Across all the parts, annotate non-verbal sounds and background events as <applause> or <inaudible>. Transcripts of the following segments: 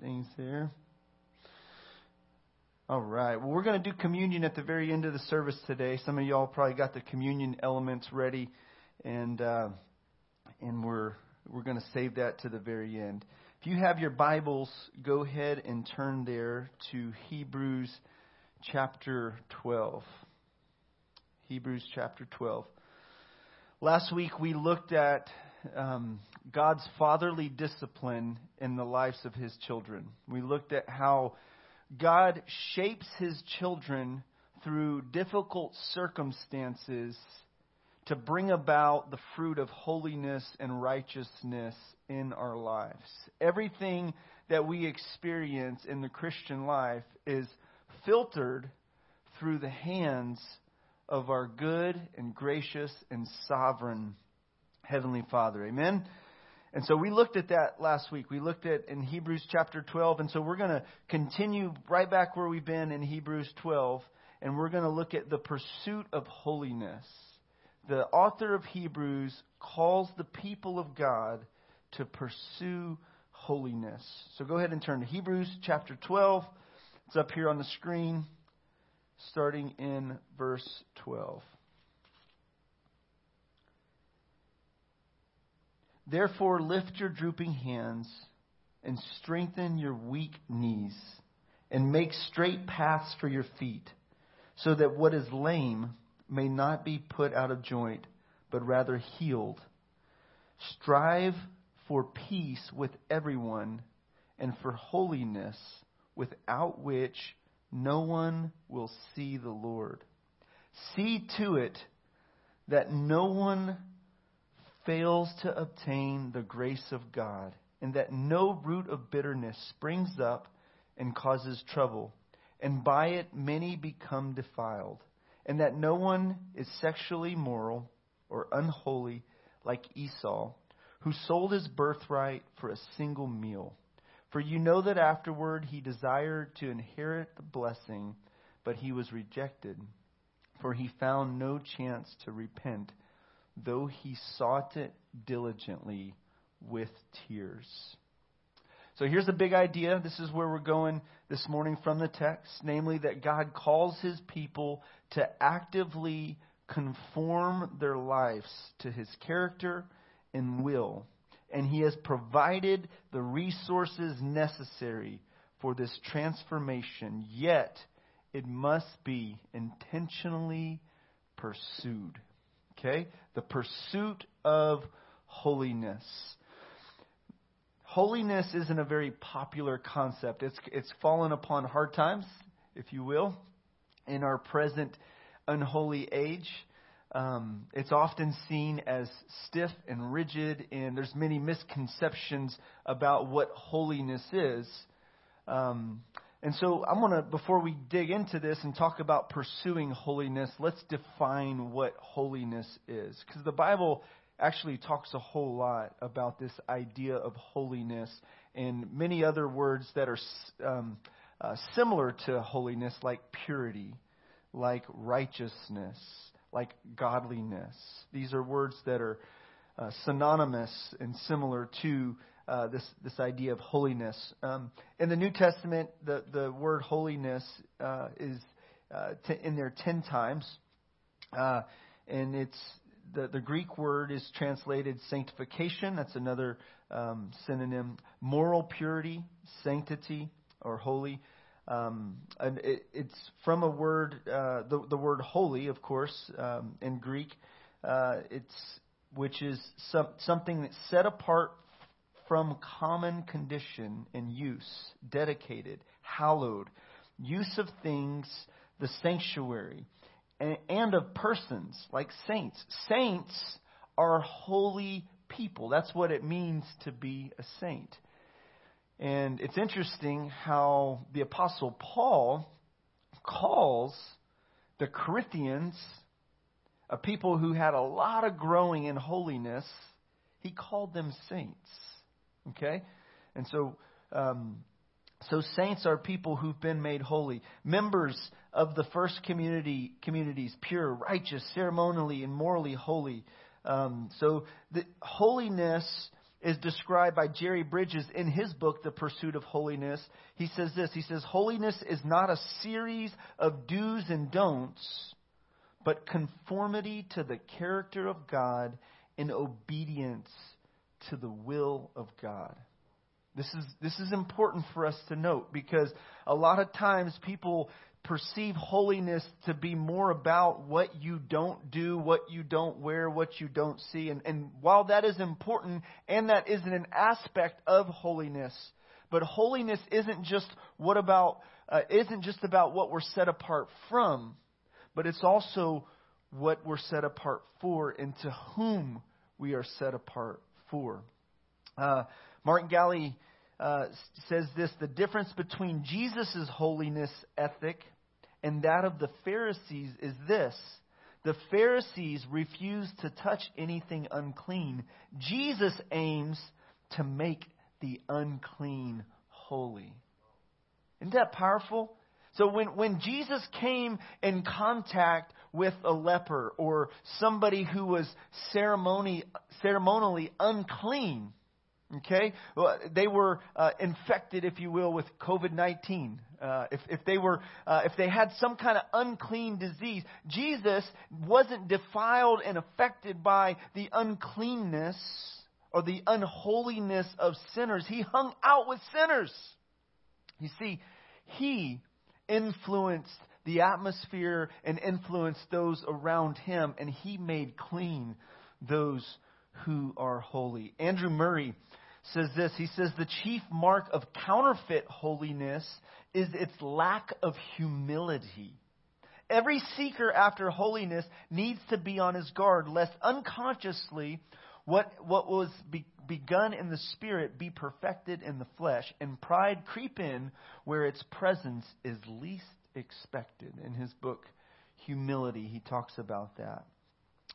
things there. All right. Well, we're going to do communion at the very end of the service today. Some of y'all probably got the communion elements ready, and uh, and we're we're going to save that to the very end. If you have your Bibles, go ahead and turn there to Hebrews chapter 12. Hebrews chapter 12. Last week we looked at um, God's fatherly discipline in the lives of his children. We looked at how God shapes his children through difficult circumstances to bring about the fruit of holiness and righteousness in our lives. Everything that we experience in the Christian life is filtered through the hands of our good and gracious and sovereign Heavenly Father. Amen? And so we looked at that last week. We looked at in Hebrews chapter 12. And so we're going to continue right back where we've been in Hebrews 12. And we're going to look at the pursuit of holiness. The author of Hebrews calls the people of God to pursue holiness. So go ahead and turn to Hebrews chapter 12. It's up here on the screen, starting in verse 12. Therefore, lift your drooping hands and strengthen your weak knees, and make straight paths for your feet, so that what is lame may not be put out of joint, but rather healed. Strive for peace with everyone and for holiness, without which no one will see the Lord. See to it that no one fails to obtain the grace of God, and that no root of bitterness springs up and causes trouble, and by it many become defiled, and that no one is sexually moral or unholy like Esau, who sold his birthright for a single meal. For you know that afterward he desired to inherit the blessing, but he was rejected, for he found no chance to repent though he sought it diligently with tears. So here's the big idea. This is where we're going this morning from the text, namely that God calls his people to actively conform their lives to his character and will. And he has provided the resources necessary for this transformation, yet it must be intentionally pursued. Okay? The pursuit of holiness. Holiness isn't a very popular concept. It's, it's fallen upon hard times, if you will, in our present unholy age. Um, it's often seen as stiff and rigid, and there's many misconceptions about what holiness is. Um, and so I'm going to, before we dig into this and talk about pursuing holiness, let's define what holiness is. Because the Bible actually talks a whole lot about this idea of holiness and many other words that are um, uh, similar to holiness, like purity, like righteousness, like godliness. These are words that are uh, synonymous and similar to uh, this this idea of holiness. Um, in the New Testament, the the word holiness uh, is uh, t- in there ten times, uh, and it's the the Greek word is translated sanctification. That's another um, synonym. Moral purity, sanctity, or holy. Um, and it, it's from a word, uh, the, the word holy, of course, um, in Greek. It's which is some, something that's set apart from common condition and use, dedicated, hallowed, use of things, the sanctuary, and of persons like saints. Saints are holy people. That's what it means to be a saint. And it's interesting how the Apostle Paul calls the Corinthians, a people who had a lot of growing in holiness, he called them saints. Okay? And so, um, so saints are people who've been made holy, members of the first community communities, pure, righteous, ceremonially and morally holy. Um, so the holiness is described by Jerry Bridges in his book, The Pursuit of Holiness. He says this He says, Holiness is not a series of do's and don'ts, but conformity to the character of God in obedience to the will of God. This is, this is important for us to note because a lot of times people perceive holiness to be more about what you don't do, what you don't wear, what you don't see. And, and while that is important and that is an aspect of holiness, but holiness isn't just what about uh, isn't just about what we're set apart from, but it's also what we're set apart for and to whom we are set apart for. Uh, Martin Galli uh, says this the difference between Jesus' holiness ethic and that of the Pharisees is this the Pharisees refuse to touch anything unclean. Jesus aims to make the unclean holy. Isn't that powerful? So when, when Jesus came in contact with a leper or somebody who was ceremony, ceremonially unclean, Okay? Well, they were uh, infected, if you will, with COVID 19. Uh, if, if, they were, uh, if they had some kind of unclean disease, Jesus wasn't defiled and affected by the uncleanness or the unholiness of sinners. He hung out with sinners. You see, he influenced the atmosphere and influenced those around him, and he made clean those who are holy. Andrew Murray says this He says, The chief mark of counterfeit holiness is its lack of humility. Every seeker after holiness needs to be on his guard, lest unconsciously what, what was be, begun in the spirit be perfected in the flesh, and pride creep in where its presence is least expected. In his book, Humility, he talks about that.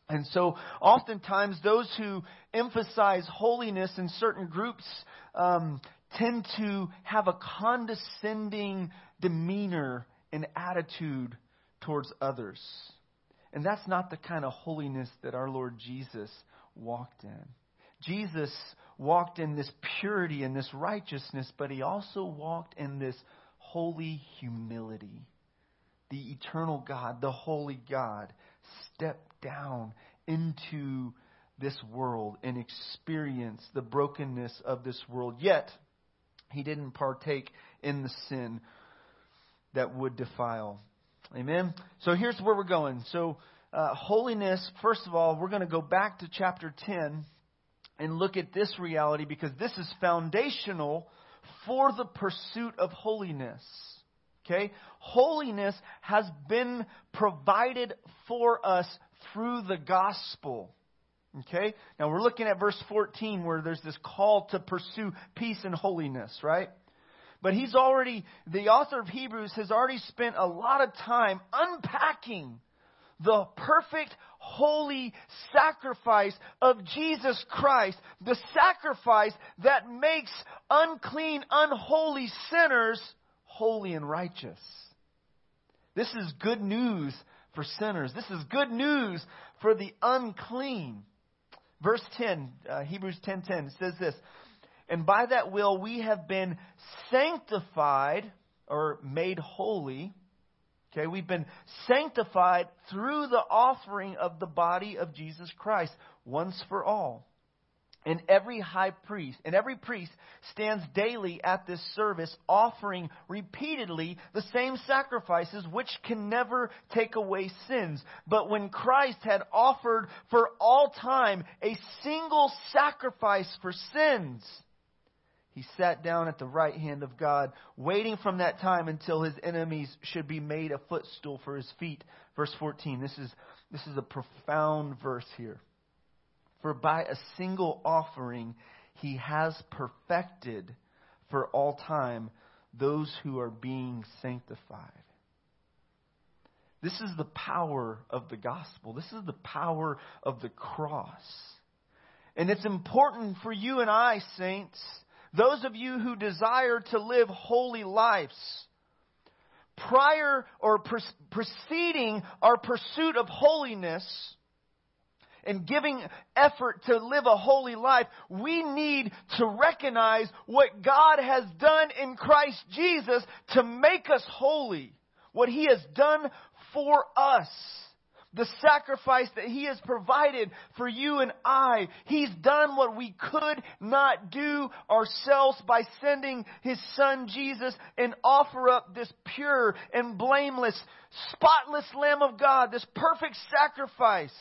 And so, oftentimes, those who emphasize holiness in certain groups um, tend to have a condescending demeanor and attitude towards others. And that's not the kind of holiness that our Lord Jesus walked in. Jesus walked in this purity and this righteousness, but he also walked in this holy humility. The eternal God, the holy God, stepped down into this world and experienced the brokenness of this world. Yet, he didn't partake in the sin that would defile. Amen? So here's where we're going. So, uh, holiness, first of all, we're going to go back to chapter 10 and look at this reality because this is foundational for the pursuit of holiness. Okay? Holiness has been provided for us through the gospel. Okay? Now we're looking at verse 14 where there's this call to pursue peace and holiness, right? But he's already, the author of Hebrews has already spent a lot of time unpacking the perfect, holy sacrifice of Jesus Christ, the sacrifice that makes unclean, unholy sinners holy and righteous. This is good news for sinners. This is good news for the unclean. Verse 10, uh, Hebrews 10:10 says this, "And by that will we have been sanctified or made holy." Okay, we've been sanctified through the offering of the body of Jesus Christ once for all. And every high priest, and every priest stands daily at this service offering repeatedly the same sacrifices which can never take away sins. But when Christ had offered for all time a single sacrifice for sins, he sat down at the right hand of God, waiting from that time until his enemies should be made a footstool for his feet. Verse 14. This is, this is a profound verse here. For by a single offering he has perfected for all time those who are being sanctified. This is the power of the gospel. This is the power of the cross. And it's important for you and I, saints, those of you who desire to live holy lives, prior or preceding our pursuit of holiness, and giving effort to live a holy life, we need to recognize what God has done in Christ Jesus to make us holy. What He has done for us the sacrifice that He has provided for you and I. He's done what we could not do ourselves by sending His Son Jesus and offer up this pure and blameless, spotless Lamb of God, this perfect sacrifice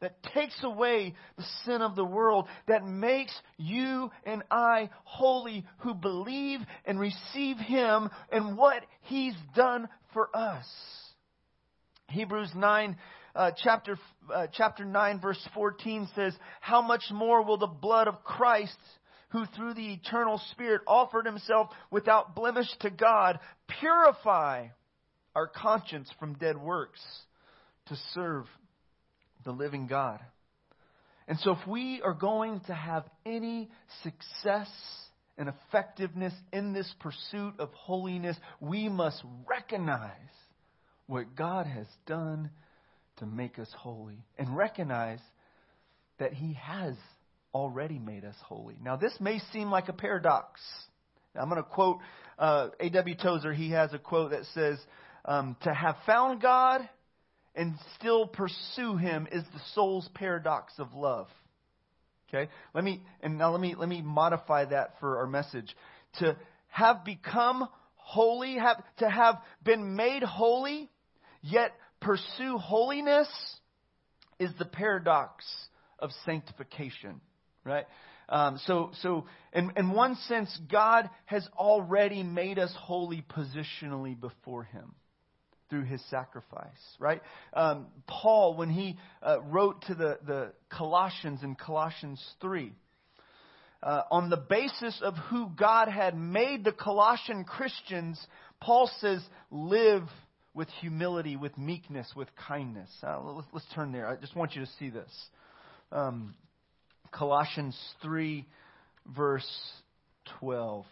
that takes away the sin of the world, that makes you and I holy who believe and receive Him and what He's done for us. Hebrews 9, uh, chapter, uh, chapter 9, verse 14 says, How much more will the blood of Christ, who through the eternal Spirit offered himself without blemish to God, purify our conscience from dead works to serve the living God? And so, if we are going to have any success and effectiveness in this pursuit of holiness, we must recognize what God has done to make us holy and recognize that He has already made us holy. Now, this may seem like a paradox. I'm going to quote uh, A.W. Tozer. He has a quote that says, um, To have found God and still pursue Him is the soul's paradox of love. Okay? Let me, and now let me, let me modify that for our message. To have become holy, have, to have been made holy, yet pursue holiness is the paradox of sanctification, right? Um, so, so in, in one sense, God has already made us holy positionally before Him through His sacrifice, right? Um, Paul, when he uh, wrote to the, the Colossians in Colossians 3, uh, on the basis of who God had made the Colossian Christians, Paul says, live with humility, with meekness, with kindness. Uh, let's, let's, turn there. I just want you to see this. Um, Colossians 3, verse 12.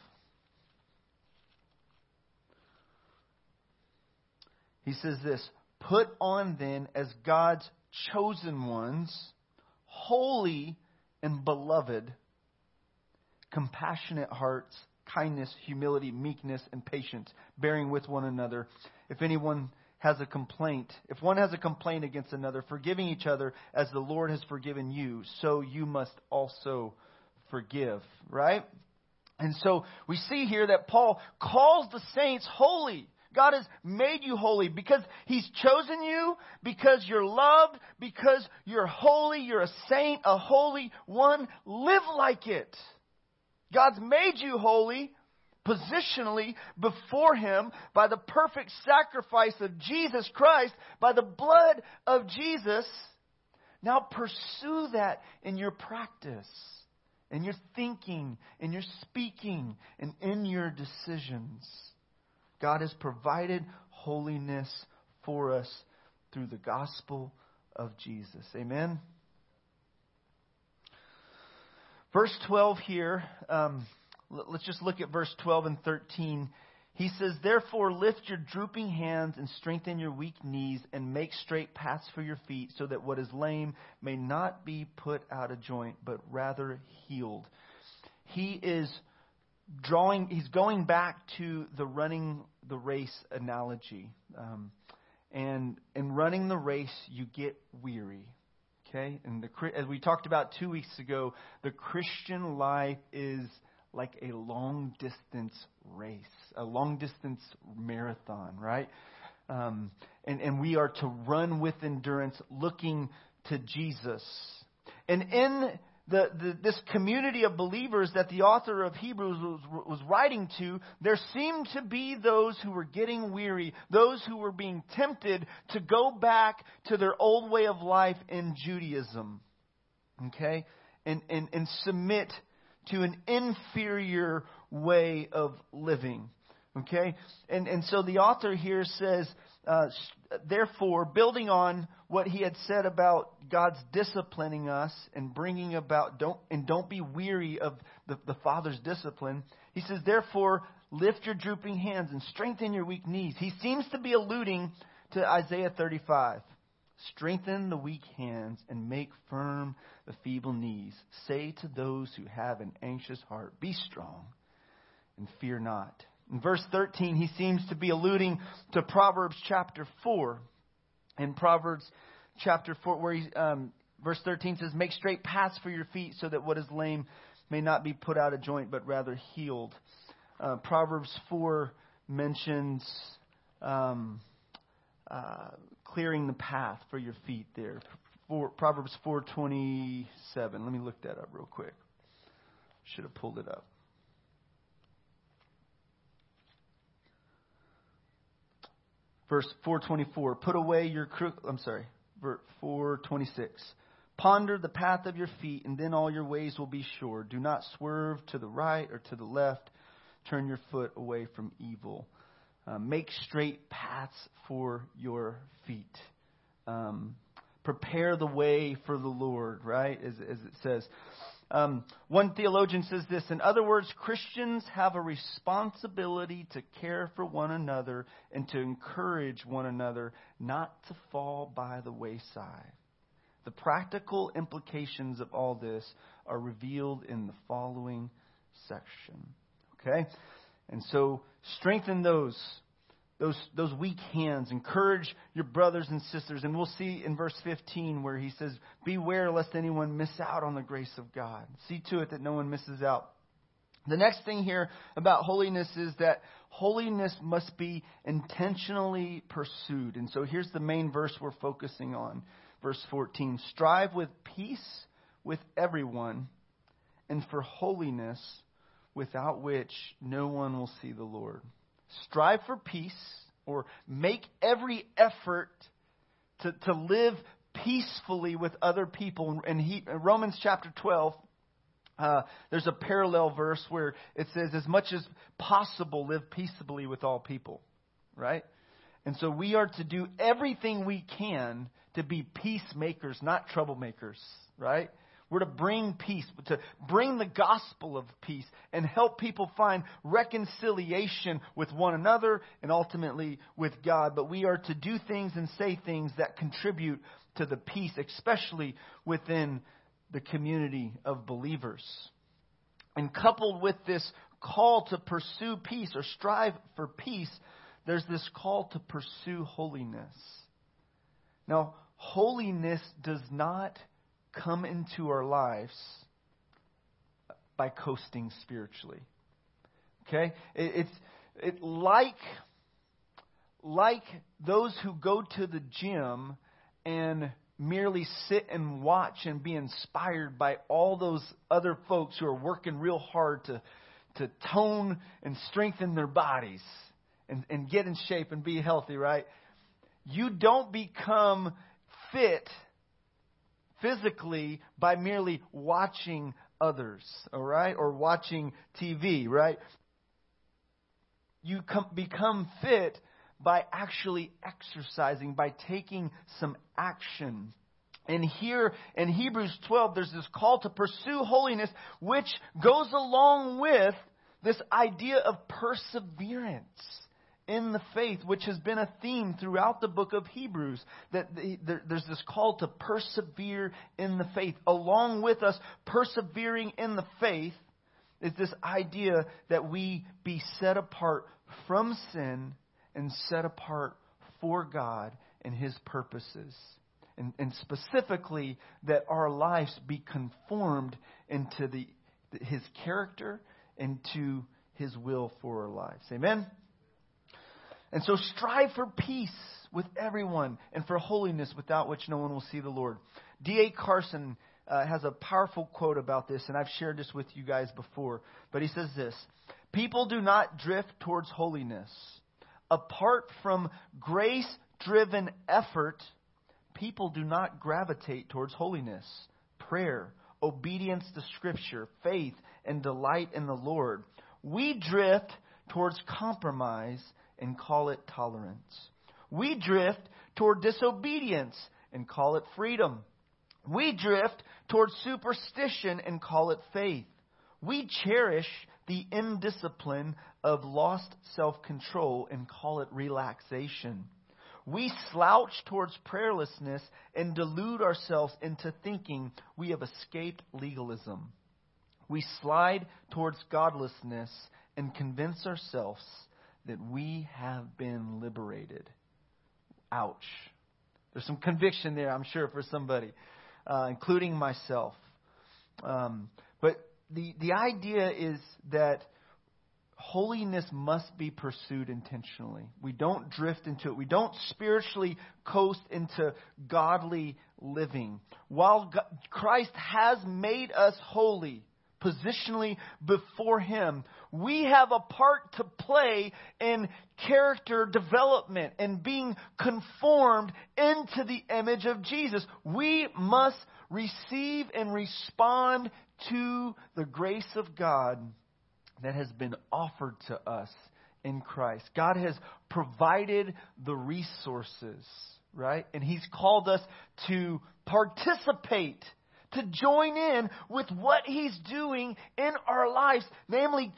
He says this Put on then as God's chosen ones, holy and beloved, compassionate hearts kindness, humility, meekness, and patience, bearing with one another. If anyone has a complaint, if one has a complaint against another, forgiving each other as the Lord has forgiven you, so you must also forgive, right? And so we see here that Paul calls the saints holy. God has made you holy because He's chosen you, because you're loved, because you're holy, you're a saint, a holy one. Live like it. God's made you holy positionally before Him by the perfect sacrifice of Jesus Christ, by the blood of Jesus. Now pursue that in your practice, in your thinking, in your speaking, and in your decisions. God has provided holiness for us through the gospel of Jesus. Amen. Verse 12 here, um, let's just look at verse 12 and 13. He says, Therefore, lift your drooping hands and strengthen your weak knees and make straight paths for your feet, so that what is lame may not be put out of joint, but rather healed. He is drawing, he's going back to the running the race analogy. Um, and in running the race, you get weary. Okay? And the, as we talked about two weeks ago, the Christian life is like a long distance race, a long distance marathon, right? Um, and, and we are to run with endurance looking to Jesus. And in the, the, this community of believers that the author of Hebrews was, was writing to, there seemed to be those who were getting weary, those who were being tempted to go back to their old way of life in Judaism. Okay? And, and, and submit to an inferior way of living. Okay? And, and so the author here says, uh, therefore, building on what he had said about God's disciplining us and bringing about, don't, and don't be weary of the, the Father's discipline, he says, therefore, lift your drooping hands and strengthen your weak knees. He seems to be alluding to Isaiah 35. Strengthen the weak hands and make firm the feeble knees. Say to those who have an anxious heart, Be strong and fear not. In verse 13, he seems to be alluding to Proverbs chapter 4. In Proverbs chapter 4, where he, um, verse 13 says, Make straight paths for your feet so that what is lame may not be put out of joint, but rather healed. Uh, Proverbs 4 mentions um, uh, clearing the path for your feet there. Proverbs 4:27. Let me look that up real quick. Should have pulled it up. Verse 424. Put away your crook. I'm sorry. Verse 426. Ponder the path of your feet, and then all your ways will be sure. Do not swerve to the right or to the left. Turn your foot away from evil. Uh, make straight paths for your feet. Um, prepare the way for the Lord, right? As, as it says. Um, one theologian says this In other words, Christians have a responsibility to care for one another and to encourage one another not to fall by the wayside. The practical implications of all this are revealed in the following section. Okay? And so strengthen those those, those weak hands. Encourage your brothers and sisters. And we'll see in verse 15 where he says, Beware lest anyone miss out on the grace of God. See to it that no one misses out. The next thing here about holiness is that holiness must be intentionally pursued. And so here's the main verse we're focusing on. Verse 14 Strive with peace with everyone and for holiness without which no one will see the Lord strive for peace or make every effort to, to live peacefully with other people. And he, Romans chapter 12, uh, there's a parallel verse where it says, as much as possible, live peaceably with all people. Right? And so we are to do everything we can to be peacemakers, not troublemakers. Right? We're to bring peace, to bring the gospel of peace and help people find reconciliation with one another and ultimately with God. But we are to do things and say things that contribute to the peace, especially within the community of believers. And coupled with this call to pursue peace or strive for peace, there's this call to pursue holiness. Now, holiness does not come into our lives by coasting spiritually. Okay? It, it's it, like, like those who go to the gym and merely sit and watch and be inspired by all those other folks who are working real hard to, to tone and strengthen their bodies and, and get in shape and be healthy, right? You don't become fit physically by merely watching others, all right? Or watching TV, right? You come, become fit by actually exercising, by taking some action. And here in Hebrews 12, there's this call to pursue holiness, which goes along with this idea of perseverance in the faith, which has been a theme throughout the book of Hebrews, that there's this call to persevere in the faith. Along with us persevering in the faith is this idea that we be set apart from sin and set apart for God and His purposes. And, and specifically, that our lives be conformed into the, His character and to His will for our lives. Amen? And so strive for peace with everyone and for holiness without which no one will see the Lord. D.A. Carson uh, has a powerful quote about this, and I've shared this with you guys before. But he says this People do not drift towards holiness. Apart from grace driven effort, people do not gravitate towards holiness. Prayer, obedience to Scripture, faith, and delight in the Lord. We drift towards compromise and call it tolerance. We drift toward disobedience and call it freedom. We drift toward superstition and call it faith. We cherish the indiscipline of lost self control and call it relaxation. we slouch towards prayerlessness and delude ourselves into thinking we have escaped legalism. We slide towards godlessness and convince ourselves that we have been liberated. Ouch. There's some conviction there, I'm sure, for somebody, uh, including myself. Um, but the, the idea is that holiness must be pursued intentionally. We don't drift into it. We don't spiritually coast into godly living. While God, Christ has made us holy, positionally before Him, we have a part to play in character development and being conformed into the image of Jesus. We must receive and respond to the grace of God that has been offered to us in Christ. God has provided the resources, right? And He's called us to participate, to join in with what He's doing in our lives, namely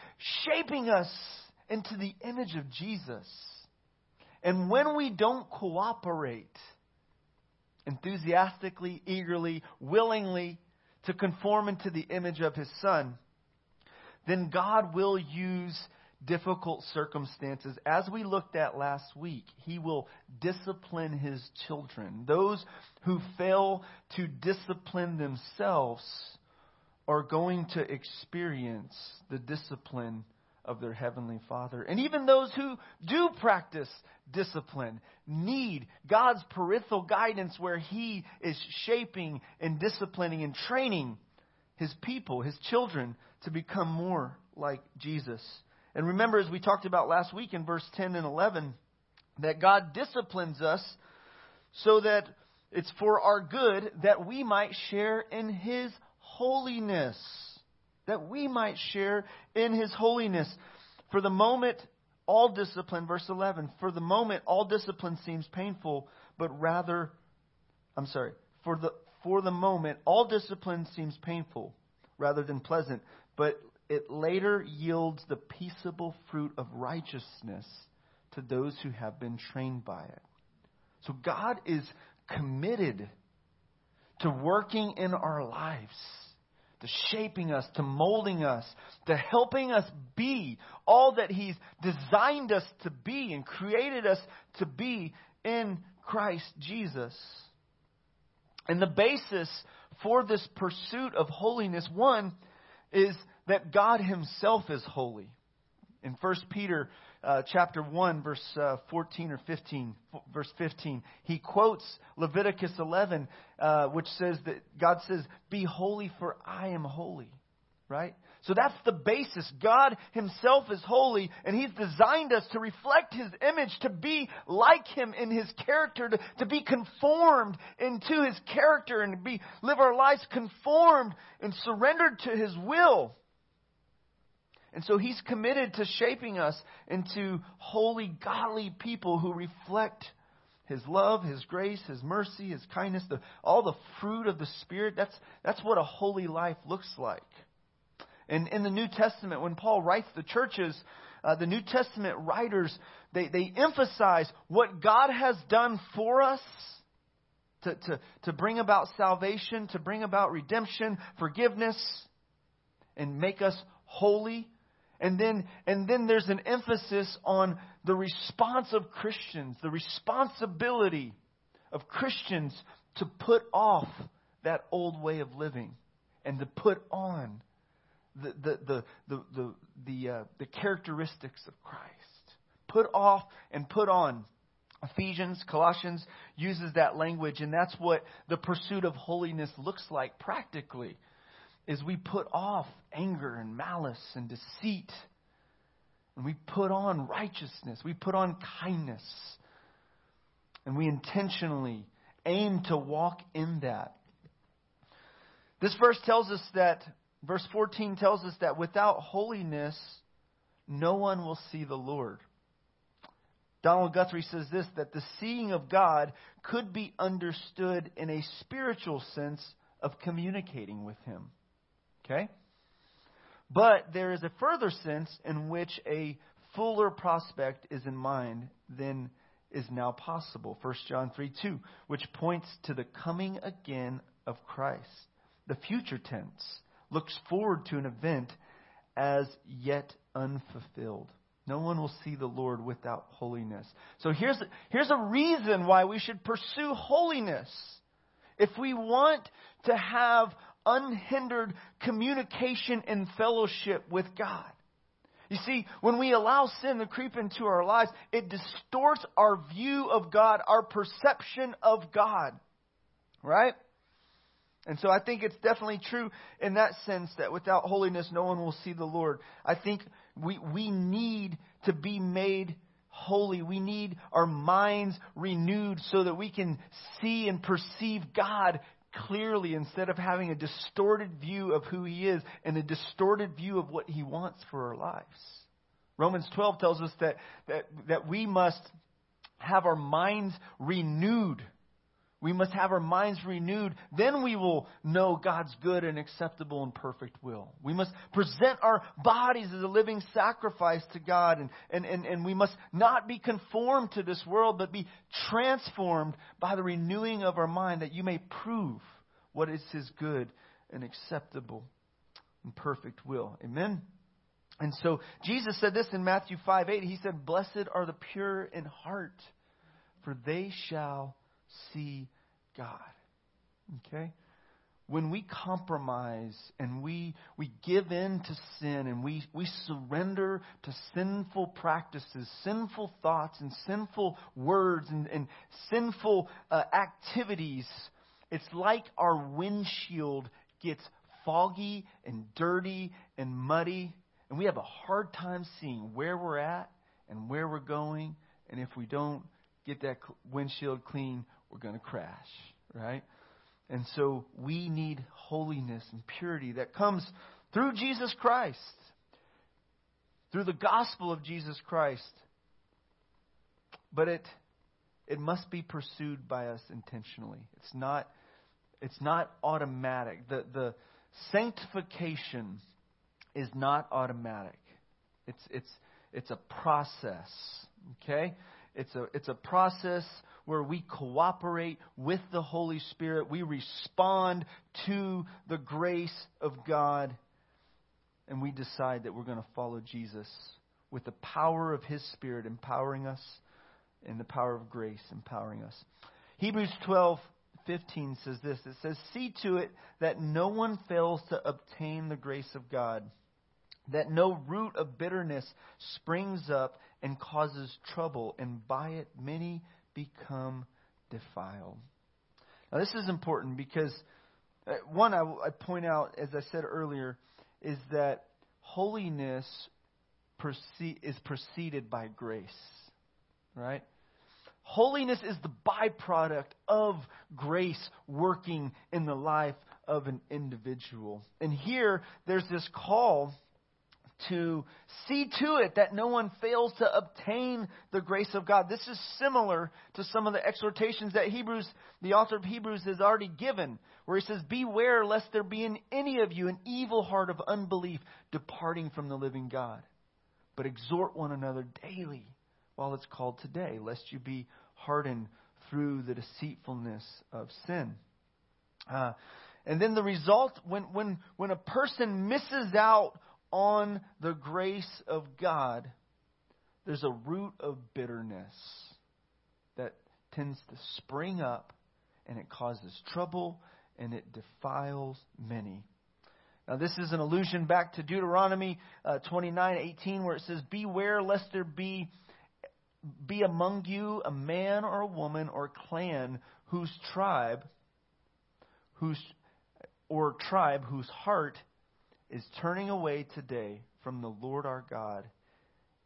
shaping us into the image of Jesus. And when we don't cooperate enthusiastically, eagerly, willingly to conform into the image of His Son, then God will use difficult circumstances. As we looked at last week, He will discipline His children. Those who fail to discipline themselves are going to experience the discipline of their Heavenly Father. And even those who do practice discipline need God's parental guidance where He is shaping and disciplining and training His people, His children, to become more like Jesus. And remember, as we talked about last week in verse 10 and 11, that God disciplines us so that it's for our good that we might share in His holiness. That we might share in His holiness. For the moment, all discipline, verse 11, for the moment, all discipline seems painful, but rather, I'm sorry, for the, for the moment, all discipline seems painful rather than pleasant, but it later yields the peaceable fruit of righteousness to those who have been trained by it. So God is committed to working in our lives, to shaping us, to molding us, to helping us be all that He's designed us to be and created us to be in Christ Jesus. And the basis for this pursuit of holiness, one, is that God Himself is holy. In 1 Peter uh, chapter 1, verse uh, 14 or 15, verse 15, he quotes Leviticus 11, uh, which says that God says, Be holy, for I am holy. Right? So that's the basis. God Himself is holy, and He's designed us to reflect His image, to be like Him in His character, to, to be conformed into His character, and to be live our lives conformed and surrendered to His will. And so He's committed to shaping us into holy, godly people who reflect His love, His grace, His mercy, His kindness, the, all the fruit of the Spirit. That's, that's what a holy life looks like. And in the New Testament, when Paul writes the churches, uh, the New Testament writers, they, they emphasize what God has done for us to, to, to bring about salvation, to bring about redemption, forgiveness, and make us holy. And then, and then there's an emphasis on the response of Christians, the responsibility of Christians to put off that old way of living and to put on the, the, the, the, the, the, uh, the characteristics of Christ. Put off and put on. Ephesians, Colossians uses that language, and that's what the pursuit of holiness looks like practically. Is we put off anger and malice and deceit, and we put on righteousness, we put on kindness, and we intentionally aim to walk in that. This verse tells us that Verse 14 tells us that without holiness, no one will see the Lord. Donald Guthrie says this that the seeing of God could be understood in a spiritual sense of communicating with Him. Okay? But there is a further sense in which a fuller prospect is in mind than is now possible. 1 John 3 2, which points to the coming again of Christ. The future tense looks forward to an event as yet unfulfilled. No one will see the Lord without holiness. So here's, here's a reason why we should pursue holiness. If we want to have unhindered communication and fellowship with God. You see, when we allow sin to creep into our lives, it distorts our view of God, our perception of God. Right? And so I think it's definitely true in that sense that without holiness, no one will see the Lord. I think we, we need to be made holy. We need our minds renewed so that we can see and perceive God clearly instead of having a distorted view of who He is and a distorted view of what He wants for our lives. Romans 12 tells us that, that, that we must have our minds renewed we must have our minds renewed. Then we will know God's good and acceptable and perfect will. We must present our bodies as a living sacrifice to God. And, and, and, and we must not be conformed to this world, but be transformed by the renewing of our mind that you may prove what is His good and acceptable and perfect will. Amen? And so Jesus said this in Matthew 5 8. He said, Blessed are the pure in heart, for they shall see God. Okay? When we compromise and we, we give in to sin and we, we surrender to sinful practices, sinful thoughts, and sinful words and, and sinful uh, activities, it's like our windshield gets foggy and dirty and muddy, and we have a hard time seeing where we're at and where we're going. And if we don't get that windshield clean, we're going to crash, right? And so we need holiness and purity that comes through Jesus Christ, through the gospel of Jesus Christ. But it it must be pursued by us intentionally. It's not it's not automatic. The the sanctification is not automatic. It's it's it's a process. Okay? It's a it's a process where we cooperate with the Holy Spirit. We respond to the grace of God. And we decide that we're going to follow Jesus with the power of His Spirit empowering us and the power of grace empowering us. Hebrews 12 15 says this it says, See to it that no one fails to obtain the grace of God, that no root of bitterness springs up and causes trouble, and by it many become defiled. Now, this is important because, uh, one, I, I point out, as I said earlier, is that holiness is preceded by grace, right? Holiness is the byproduct of grace working in the life of an individual. And here, there's this call to see to it that no one fails to obtain the grace of God. This is similar to some of the exhortations that Hebrews, the author of Hebrews, has already given, where he says, Beware lest there be in any of you an evil heart of unbelief departing from the living God. But exhort one another daily while it's called today, lest you be hardened through the deceitfulness of sin. Uh, and then the result, when, when, when a person misses out on the grace of God, there's a root of bitterness that tends to spring up and it causes trouble and it defiles many. Now, this is an allusion back to Deuteronomy uh, 29:18, where it says, "Beware lest there be be among you a man or a woman or clan whose tribe, whose or tribe whose heart is turning away today from the Lord our God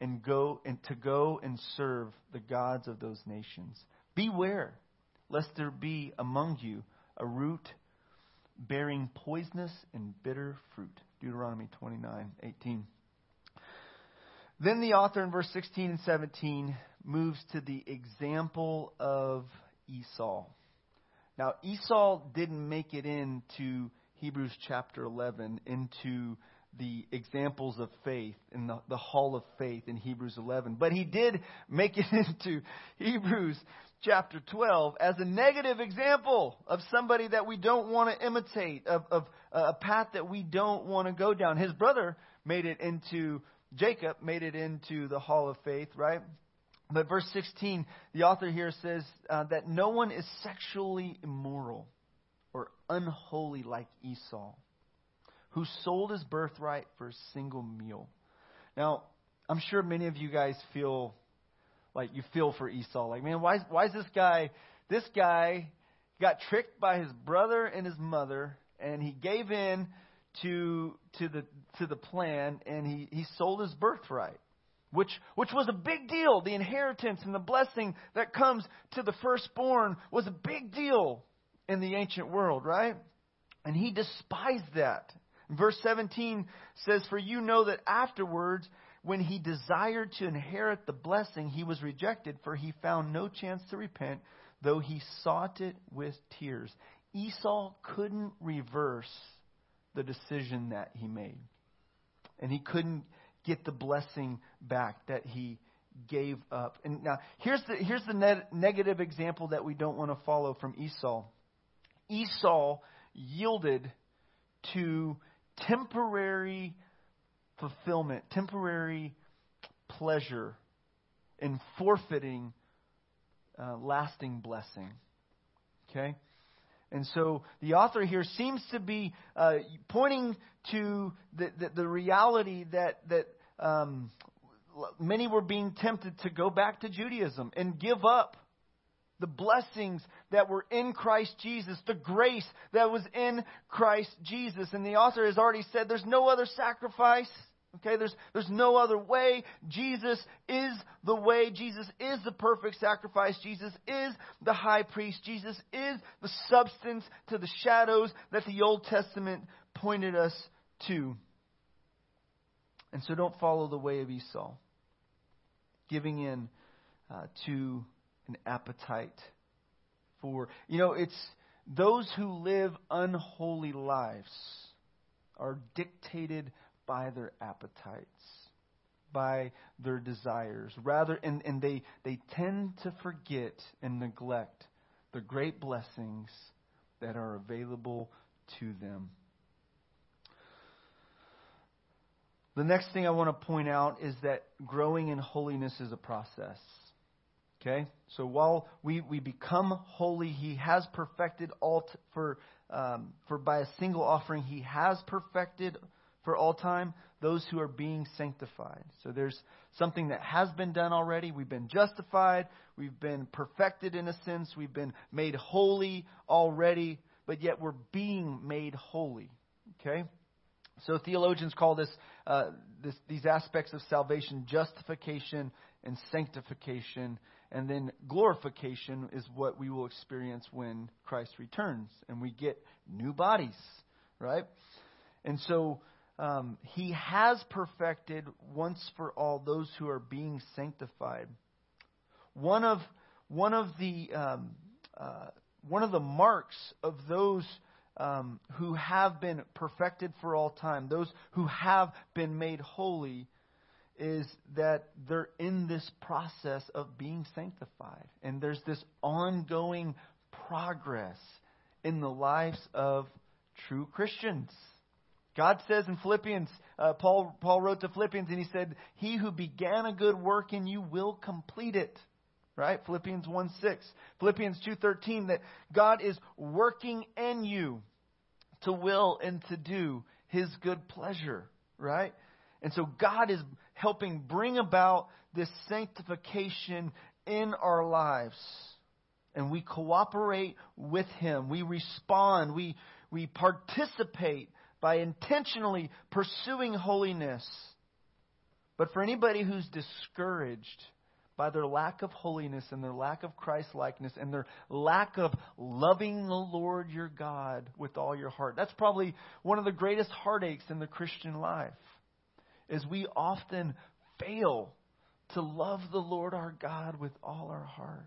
and go and to go and serve the gods of those nations. Beware lest there be among you a root bearing poisonous and bitter fruit. Deuteronomy 29:18. Then the author in verse 16 and 17 moves to the example of Esau. Now Esau didn't make it into Hebrews chapter 11 into the examples of faith in the, the hall of faith in Hebrews 11. But he did make it <laughs> into Hebrews chapter 12 as a negative example of somebody that we don't want to imitate, of, of a path that we don't want to go down. His brother made it into, Jacob made it into the hall of faith, right? But verse 16, the author here says uh, that no one is sexually immoral or unholy like Esau who sold his birthright for a single meal. Now, I'm sure many of you guys feel like you feel for Esau. Like, man, why, why is this guy, this guy got tricked by his brother and his mother, and he gave in to, to, the, to the plan, and he, he sold his birthright. Which, which was a big deal. The inheritance and the blessing that comes to the firstborn was a big deal in the ancient world, right? And he despised that. Verse 17 says, For you know that afterwards, when he desired to inherit the blessing, he was rejected, for he found no chance to repent, though he sought it with tears. Esau couldn't reverse the decision that he made. And he couldn't get the blessing back that he gave up. And now, here's the, here's the ne- negative example that we don't want to follow from Esau. Esau yielded to temporary fulfillment, temporary pleasure in forfeiting uh, lasting blessing. Okay? And so the author here seems to be uh, pointing to the, the, the, reality that, that um, many were being tempted to go back to Judaism and give up the blessings that were in Christ Jesus, the grace that was in Christ Jesus. And the author has already said there's no other sacrifice. Okay, there's, there's no other way. Jesus is the way. Jesus is the perfect sacrifice. Jesus is the high priest. Jesus is the substance to the shadows that the Old Testament pointed us to. And so don't follow the way of Esau, giving in uh, to an appetite for. You know, it's those who live unholy lives are dictated by their appetites, by their desires. Rather, and, and they, they tend to forget and neglect the great blessings that are available to them. The next thing I want to point out is that growing in holiness is a process. Okay? So while we, we become holy, He has perfected all t- for, um, for by a single offering, He has perfected for all time those who are being sanctified. So there's something that has been done already. We've been justified. We've been perfected in a sense. We've been made holy already, but yet we're being made holy. Okay? So theologians call this, uh, this these aspects of salvation justification and sanctification. And then glorification is what we will experience when Christ returns and we get new bodies, right? And so um, he has perfected once for all those who are being sanctified. One of one of the um, uh, one of the marks of those um, who have been perfected for all time, those who have been made holy, is that they're in this process of being sanctified. And there's this ongoing progress in the lives of true Christians. God says in Philippians, uh, Paul, Paul wrote to Philippians and he said, He who began a good work in you will complete it. Right? Philippians 1 6. Philippians 2.13 that God is working in you to will and to do his good pleasure. Right? And so God is helping bring about this sanctification in our lives. And we cooperate with Him. We respond. We, we participate by intentionally pursuing holiness. But for anybody who's discouraged by their lack of holiness and their lack of Christ likeness and their lack of loving the Lord your God with all your heart, that's probably one of the greatest heartaches in the Christian life is we often fail to love the Lord our God with all our heart.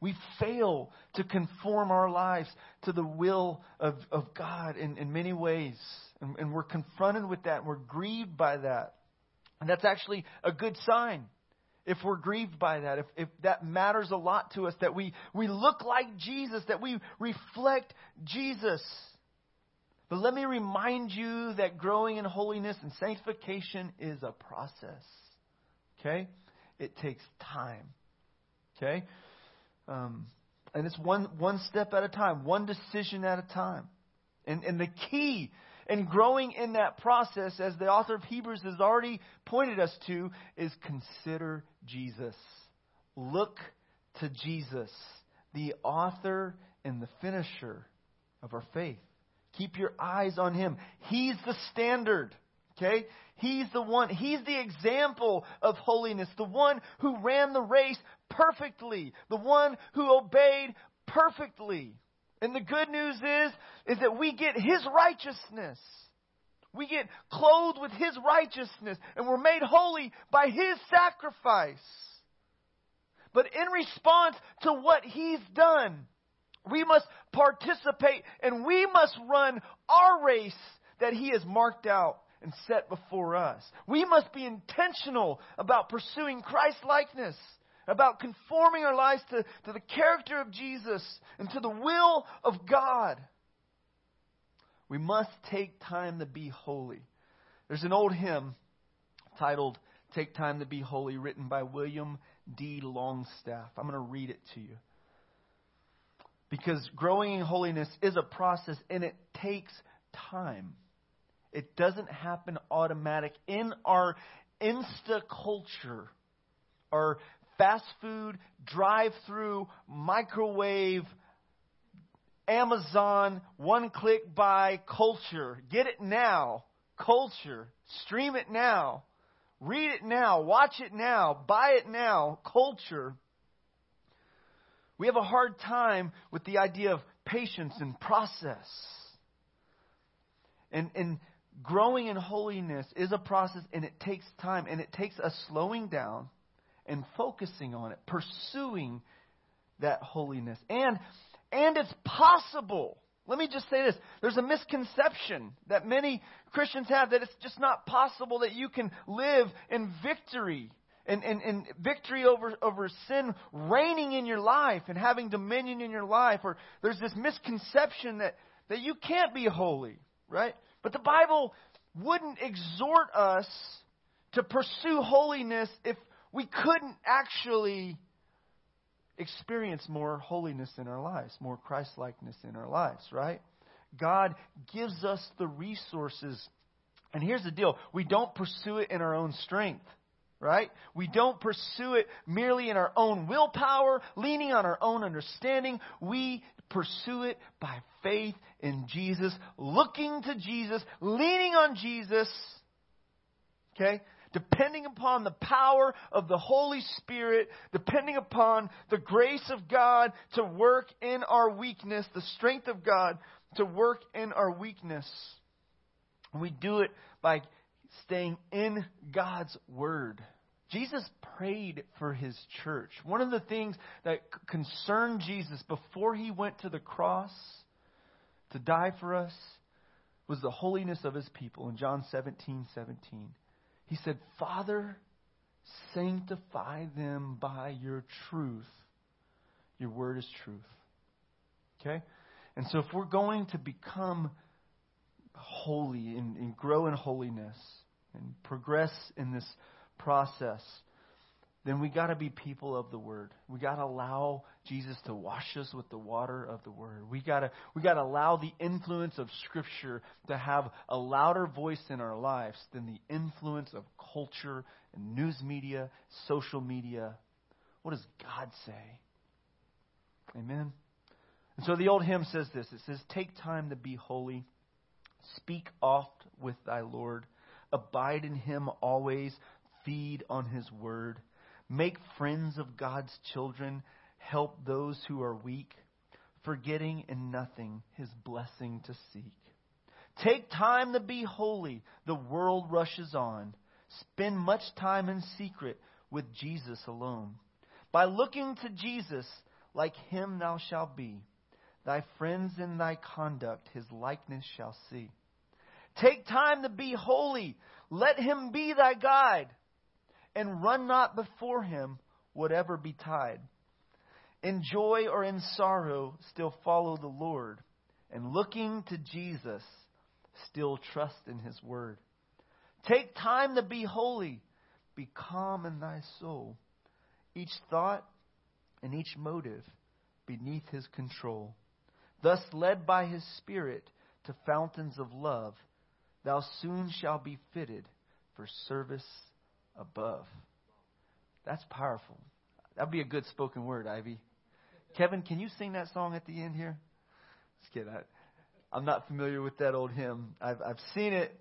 We fail to conform our lives to the will of, of God in, in many ways. And, and we're confronted with that, and we're grieved by that. And that's actually a good sign if we're grieved by that, if, if that matters a lot to us, that we, we look like Jesus, that we reflect Jesus. But let me remind you that growing in holiness and sanctification is a process. Okay? It takes time. Okay? Um, and it's one, one step at a time, one decision at a time. And, and the key in growing in that process, as the author of Hebrews has already pointed us to, is consider Jesus. Look to Jesus, the author and the finisher of our faith. Keep your eyes on him. He's the standard. Okay? He's the one, he's the example of holiness, the one who ran the race perfectly, the one who obeyed perfectly. And the good news is, is that we get his righteousness. We get clothed with his righteousness and we're made holy by his sacrifice. But in response to what he's done, we must participate and we must run our race that He has marked out and set before us. We must be intentional about pursuing Christ likeness, about conforming our lives to, to the character of Jesus and to the will of God. We must take time to be holy. There's an old hymn titled Take Time to Be Holy, written by William D. Longstaff. I'm going to read it to you. Because growing in holiness is a process and it takes time. It doesn't happen automatic in our insta culture, our fast food, drive through, microwave, Amazon, one click buy culture. Get it now. Culture. Stream it now. Read it now. Watch it now. Buy it now. Culture. We have a hard time with the idea of patience and process. And, and growing in holiness is a process and it takes time and it takes us slowing down and focusing on it, pursuing that holiness. And and it's possible. Let me just say this. There's a misconception that many Christians have that it's just not possible that you can live in victory and, and, and victory over, over sin reigning in your life and having dominion in your life. Or there's this misconception that, that you can't be holy, right? But the Bible wouldn't exhort us to pursue holiness if we couldn't actually experience more holiness in our lives, more Christ likeness in our lives, right? God gives us the resources. And here's the deal we don't pursue it in our own strength right? We don't pursue it merely in our own willpower, leaning on our own understanding. We pursue it by faith in Jesus, looking to Jesus, leaning on Jesus, okay? Depending upon the power of the Holy Spirit, depending upon the grace of God to work in our weakness, the strength of God to work in our weakness. We do it by staying in God's Word. Jesus prayed for his church. One of the things that concerned Jesus before he went to the cross to die for us was the holiness of his people. In John 17 17, he said, Father, sanctify them by your truth. Your word is truth. Okay? And so if we're going to become holy and, and grow in holiness and progress in this process, then we got to be people of the word. We got to allow Jesus to wash us with the water of the word. We got to we got to allow the influence of scripture to have a louder voice in our lives than the influence of culture and news media, social media. What does God say? Amen. And so the old hymn says this. It says, "Take time to be holy. Speak oft with thy Lord. Abide in him always." Feed on His Word, make friends of God's children, help those who are weak, forgetting in nothing His blessing to seek. Take time to be holy. The world rushes on. Spend much time in secret with Jesus alone. By looking to Jesus, like him thou shalt be. Thy friends in thy conduct his likeness shall see. Take time to be holy. Let him be thy guide. And run not before him, whatever betide. In joy or in sorrow, still follow the Lord. And looking to Jesus, still trust in his word. Take time to be holy. Be calm in thy soul. Each thought and each motive beneath his control. Thus, led by his Spirit to fountains of love, thou soon shalt be fitted for service above. That's powerful. That'd be a good spoken word, Ivy. Kevin, can you sing that song at the end here? Just kidding. I, am not familiar with that old hymn. I've, I've seen it,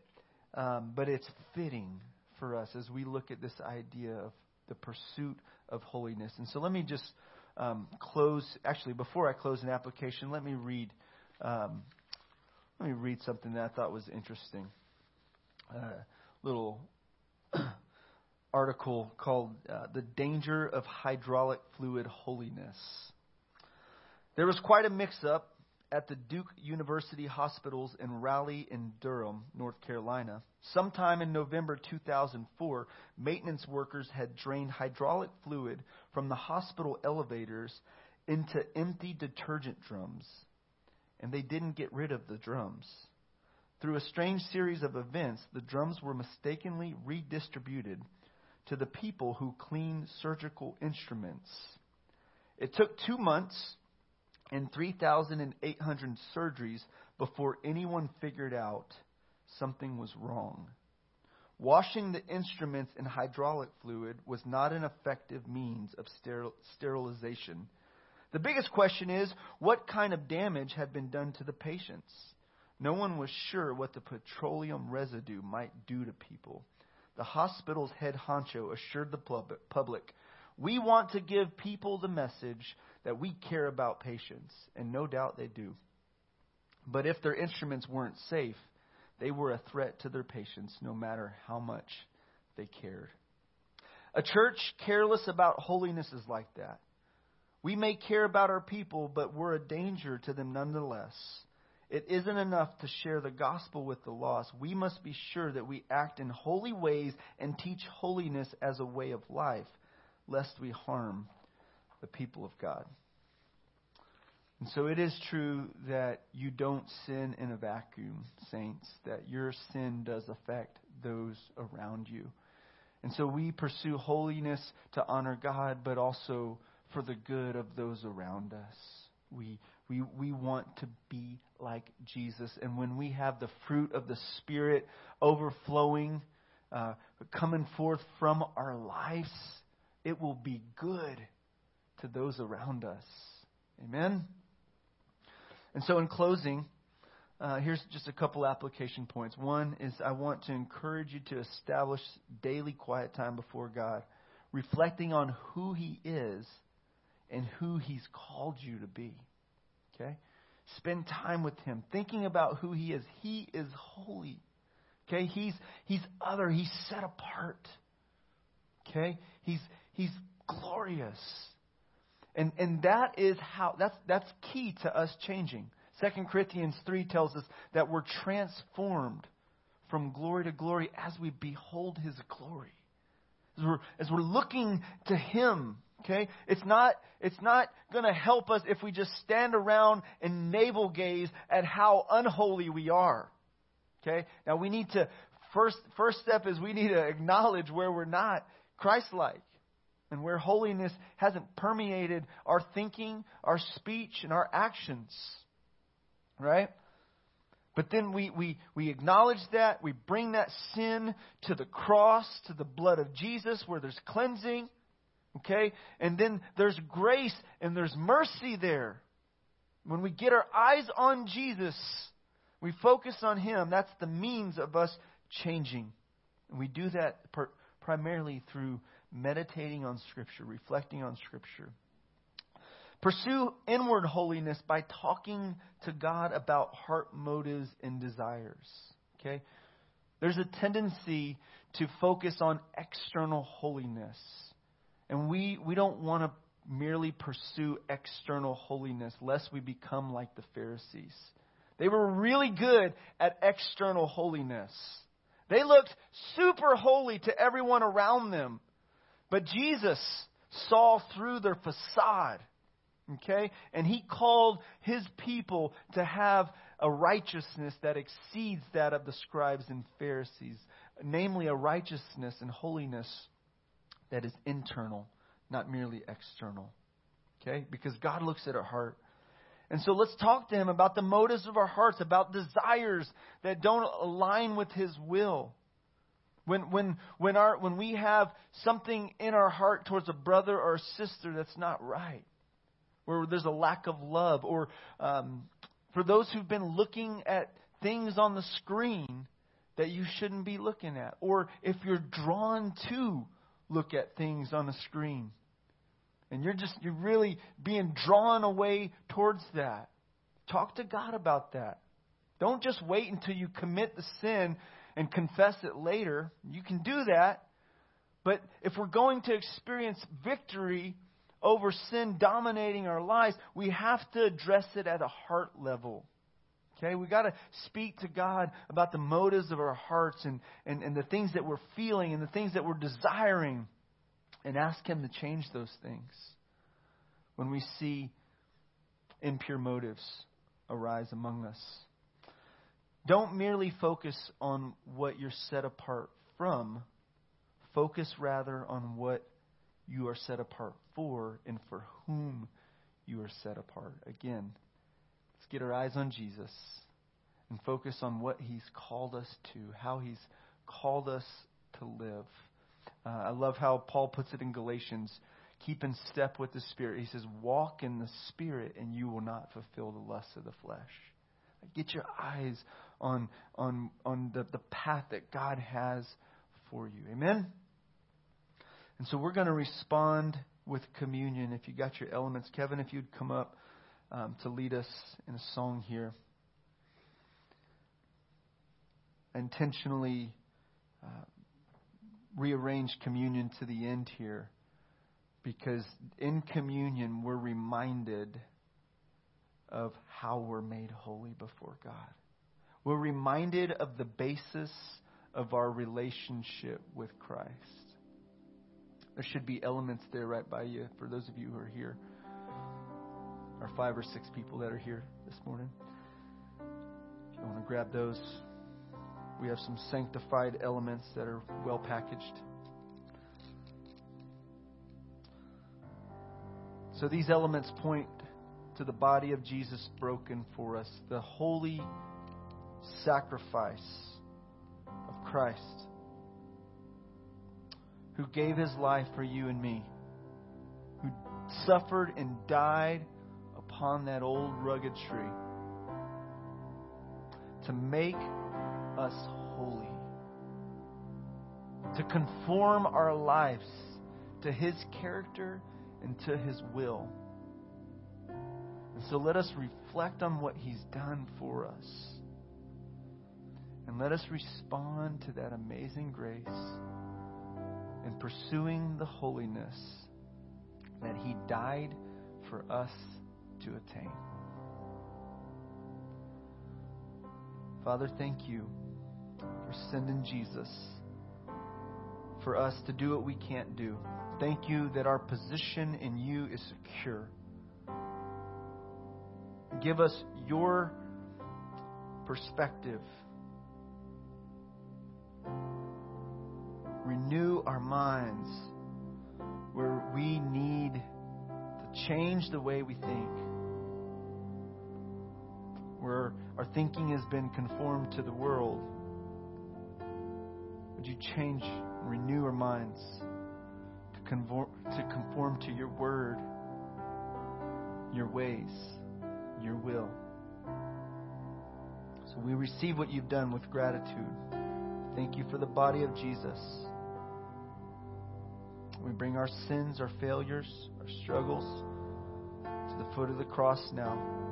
um, but it's fitting for us as we look at this idea of the pursuit of holiness. And so let me just um, close. Actually, before I close an application, let me read. Um, let me read something that I thought was interesting. Uh, little article called uh, "The Danger of Hydraulic Fluid Holiness." There was quite a mix-up at the Duke University hospitals in Raleigh and Durham, North Carolina. Sometime in November 2004, maintenance workers had drained hydraulic fluid from the hospital elevators into empty detergent drums, and they didn't get rid of the drums. Through a strange series of events, the drums were mistakenly redistributed to the people who clean surgical instruments. It took two months and 3,800 surgeries before anyone figured out something was wrong. Washing the instruments in hydraulic fluid was not an effective means of steril- sterilization. The biggest question is what kind of damage had been done to the patients? No one was sure what the petroleum residue might do to people. The hospital's head honcho assured the public we want to give people the message that we care about patients, and no doubt they do. But if their instruments weren't safe, they were a threat to their patients no matter how much they cared. A church careless about holiness is like that. We may care about our people, but we're a danger to them nonetheless. It isn't enough to share the gospel with the lost. We must be sure that we act in holy ways and teach holiness as a way of life, lest we harm the people of God. And so it is true that you don't sin in a vacuum, saints, that your sin does affect those around you. And so we pursue holiness to honor God, but also for the good of those around us. We, we, we want to be like Jesus. And when we have the fruit of the Spirit overflowing, uh, coming forth from our lives, it will be good to those around us. Amen? And so, in closing, uh, here's just a couple application points. One is I want to encourage you to establish daily quiet time before God, reflecting on who He is and who He's called you to be. Okay? Spend time with Him, thinking about who He is. He is holy. Okay? He's, he's other, He's set apart. Okay? He's, he's glorious. And, and that is how, that's, that's key to us changing. 2 Corinthians 3 tells us that we're transformed from glory to glory as we behold his glory. As we're, as we're looking to him, okay? It's not, it's not going to help us if we just stand around and navel gaze at how unholy we are. Okay? Now we need to, first, first step is we need to acknowledge where we're not Christ like and where holiness hasn't permeated our thinking, our speech, and our actions. Right? But then we, we, we acknowledge that. We bring that sin to the cross, to the blood of Jesus, where there's cleansing. Okay? And then there's grace and there's mercy there. When we get our eyes on Jesus, we focus on Him. That's the means of us changing. And we do that per, primarily through meditating on Scripture, reflecting on Scripture. Pursue inward holiness by talking to God about heart motives and desires. Okay? There's a tendency to focus on external holiness. And we, we don't want to merely pursue external holiness, lest we become like the Pharisees. They were really good at external holiness. They looked super holy to everyone around them. But Jesus saw through their facade. Okay? And he called his people to have a righteousness that exceeds that of the scribes and Pharisees, namely a righteousness and holiness that is internal, not merely external. Okay? Because God looks at our heart. And so let's talk to him about the motives of our hearts, about desires that don't align with his will. When, when, when, our, when we have something in our heart towards a brother or a sister that's not right, where there's a lack of love, or um, for those who've been looking at things on the screen that you shouldn't be looking at, or if you're drawn to look at things on a screen. And you're just you're really being drawn away towards that. Talk to god about that. Don't just wait until you commit the sin and confess it later. You can do that. But if we're going to experience victory over sin dominating our lives we have to address it at a heart level Okay, we got to speak to God about the motives of our hearts and, and, and the things that we're feeling and the things that we're desiring and ask Him to change those things when we see impure motives arise among us. Don't merely focus on what you're set apart from, focus rather on what you are set apart for and for whom you are set apart. Again, get our eyes on Jesus and focus on what He's called us to, how He's called us to live. Uh, I love how Paul puts it in Galatians keep in step with the Spirit. He says, Walk in the Spirit, and you will not fulfill the lusts of the flesh. Get your eyes on, on, on the, the path that God has for you. Amen? And so we're going to respond with communion. If you got your elements, Kevin, if you'd come up um, to lead us in a song here. Intentionally uh, rearrange communion to the end here because in communion we're reminded of how we're made holy before God. We're reminded of the basis of our relationship with Christ. There should be elements there right by you for those of you who are here. Our five or six people that are here this morning. If you want to grab those. We have some sanctified elements that are well packaged. So these elements point to the body of Jesus broken for us, the holy sacrifice of Christ, who gave his life for you and me, who suffered and died upon that old rugged tree to make us holy, to conform our lives to His character and to His will. And so let us reflect on what He's done for us. And let us respond to that amazing grace in pursuing the holiness that He died for us to attain. Father, thank you for sending Jesus for us to do what we can't do. Thank you that our position in you is secure. Give us your perspective. Renew our minds where we need to change the way we think where our thinking has been conformed to the world. Would you change and renew our minds to conform, to conform to your word, your ways, your will? So we receive what you've done with gratitude. Thank you for the body of Jesus. We bring our sins, our failures, our struggles to the foot of the cross now.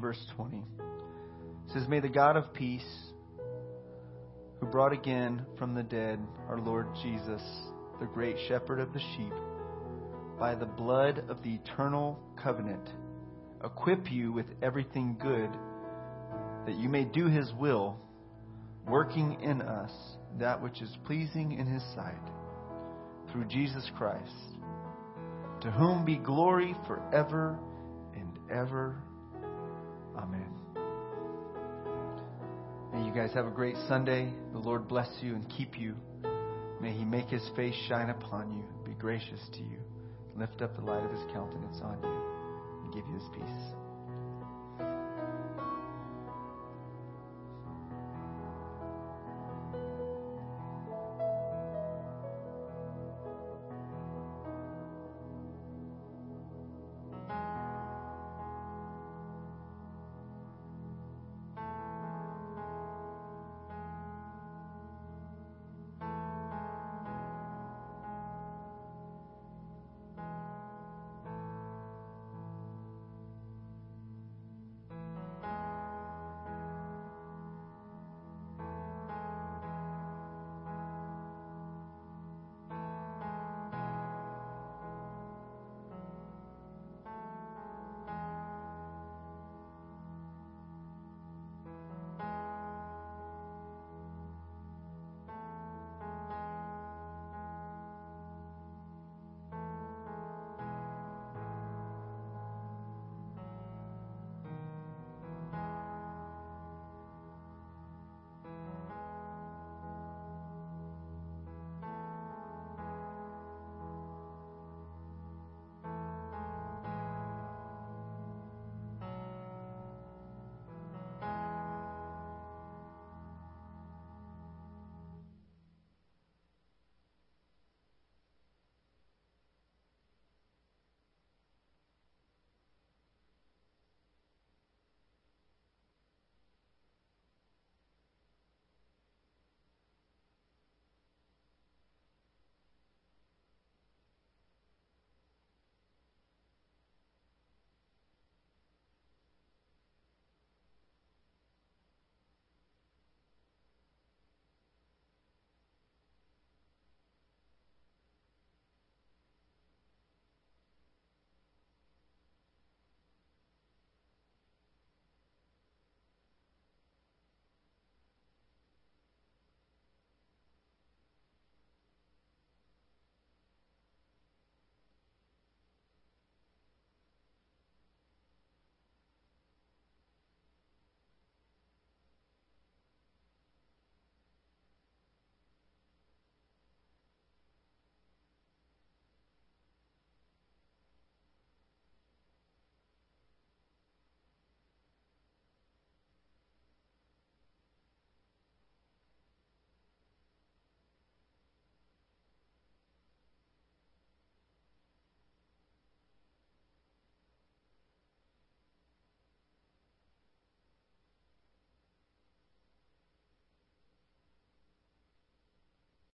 13, verse 20. It says, May the God of peace, who brought again from the dead our Lord Jesus, the great shepherd of the sheep, by the blood of the eternal covenant, equip you with everything good, that you may do his will, working in us that which is pleasing in his sight through Jesus Christ, to whom be glory forever and ever. Amen. May you guys have a great Sunday. The Lord bless you and keep you. May he make his face shine upon you, be gracious to you, lift up the light of his countenance on you, and give you his peace.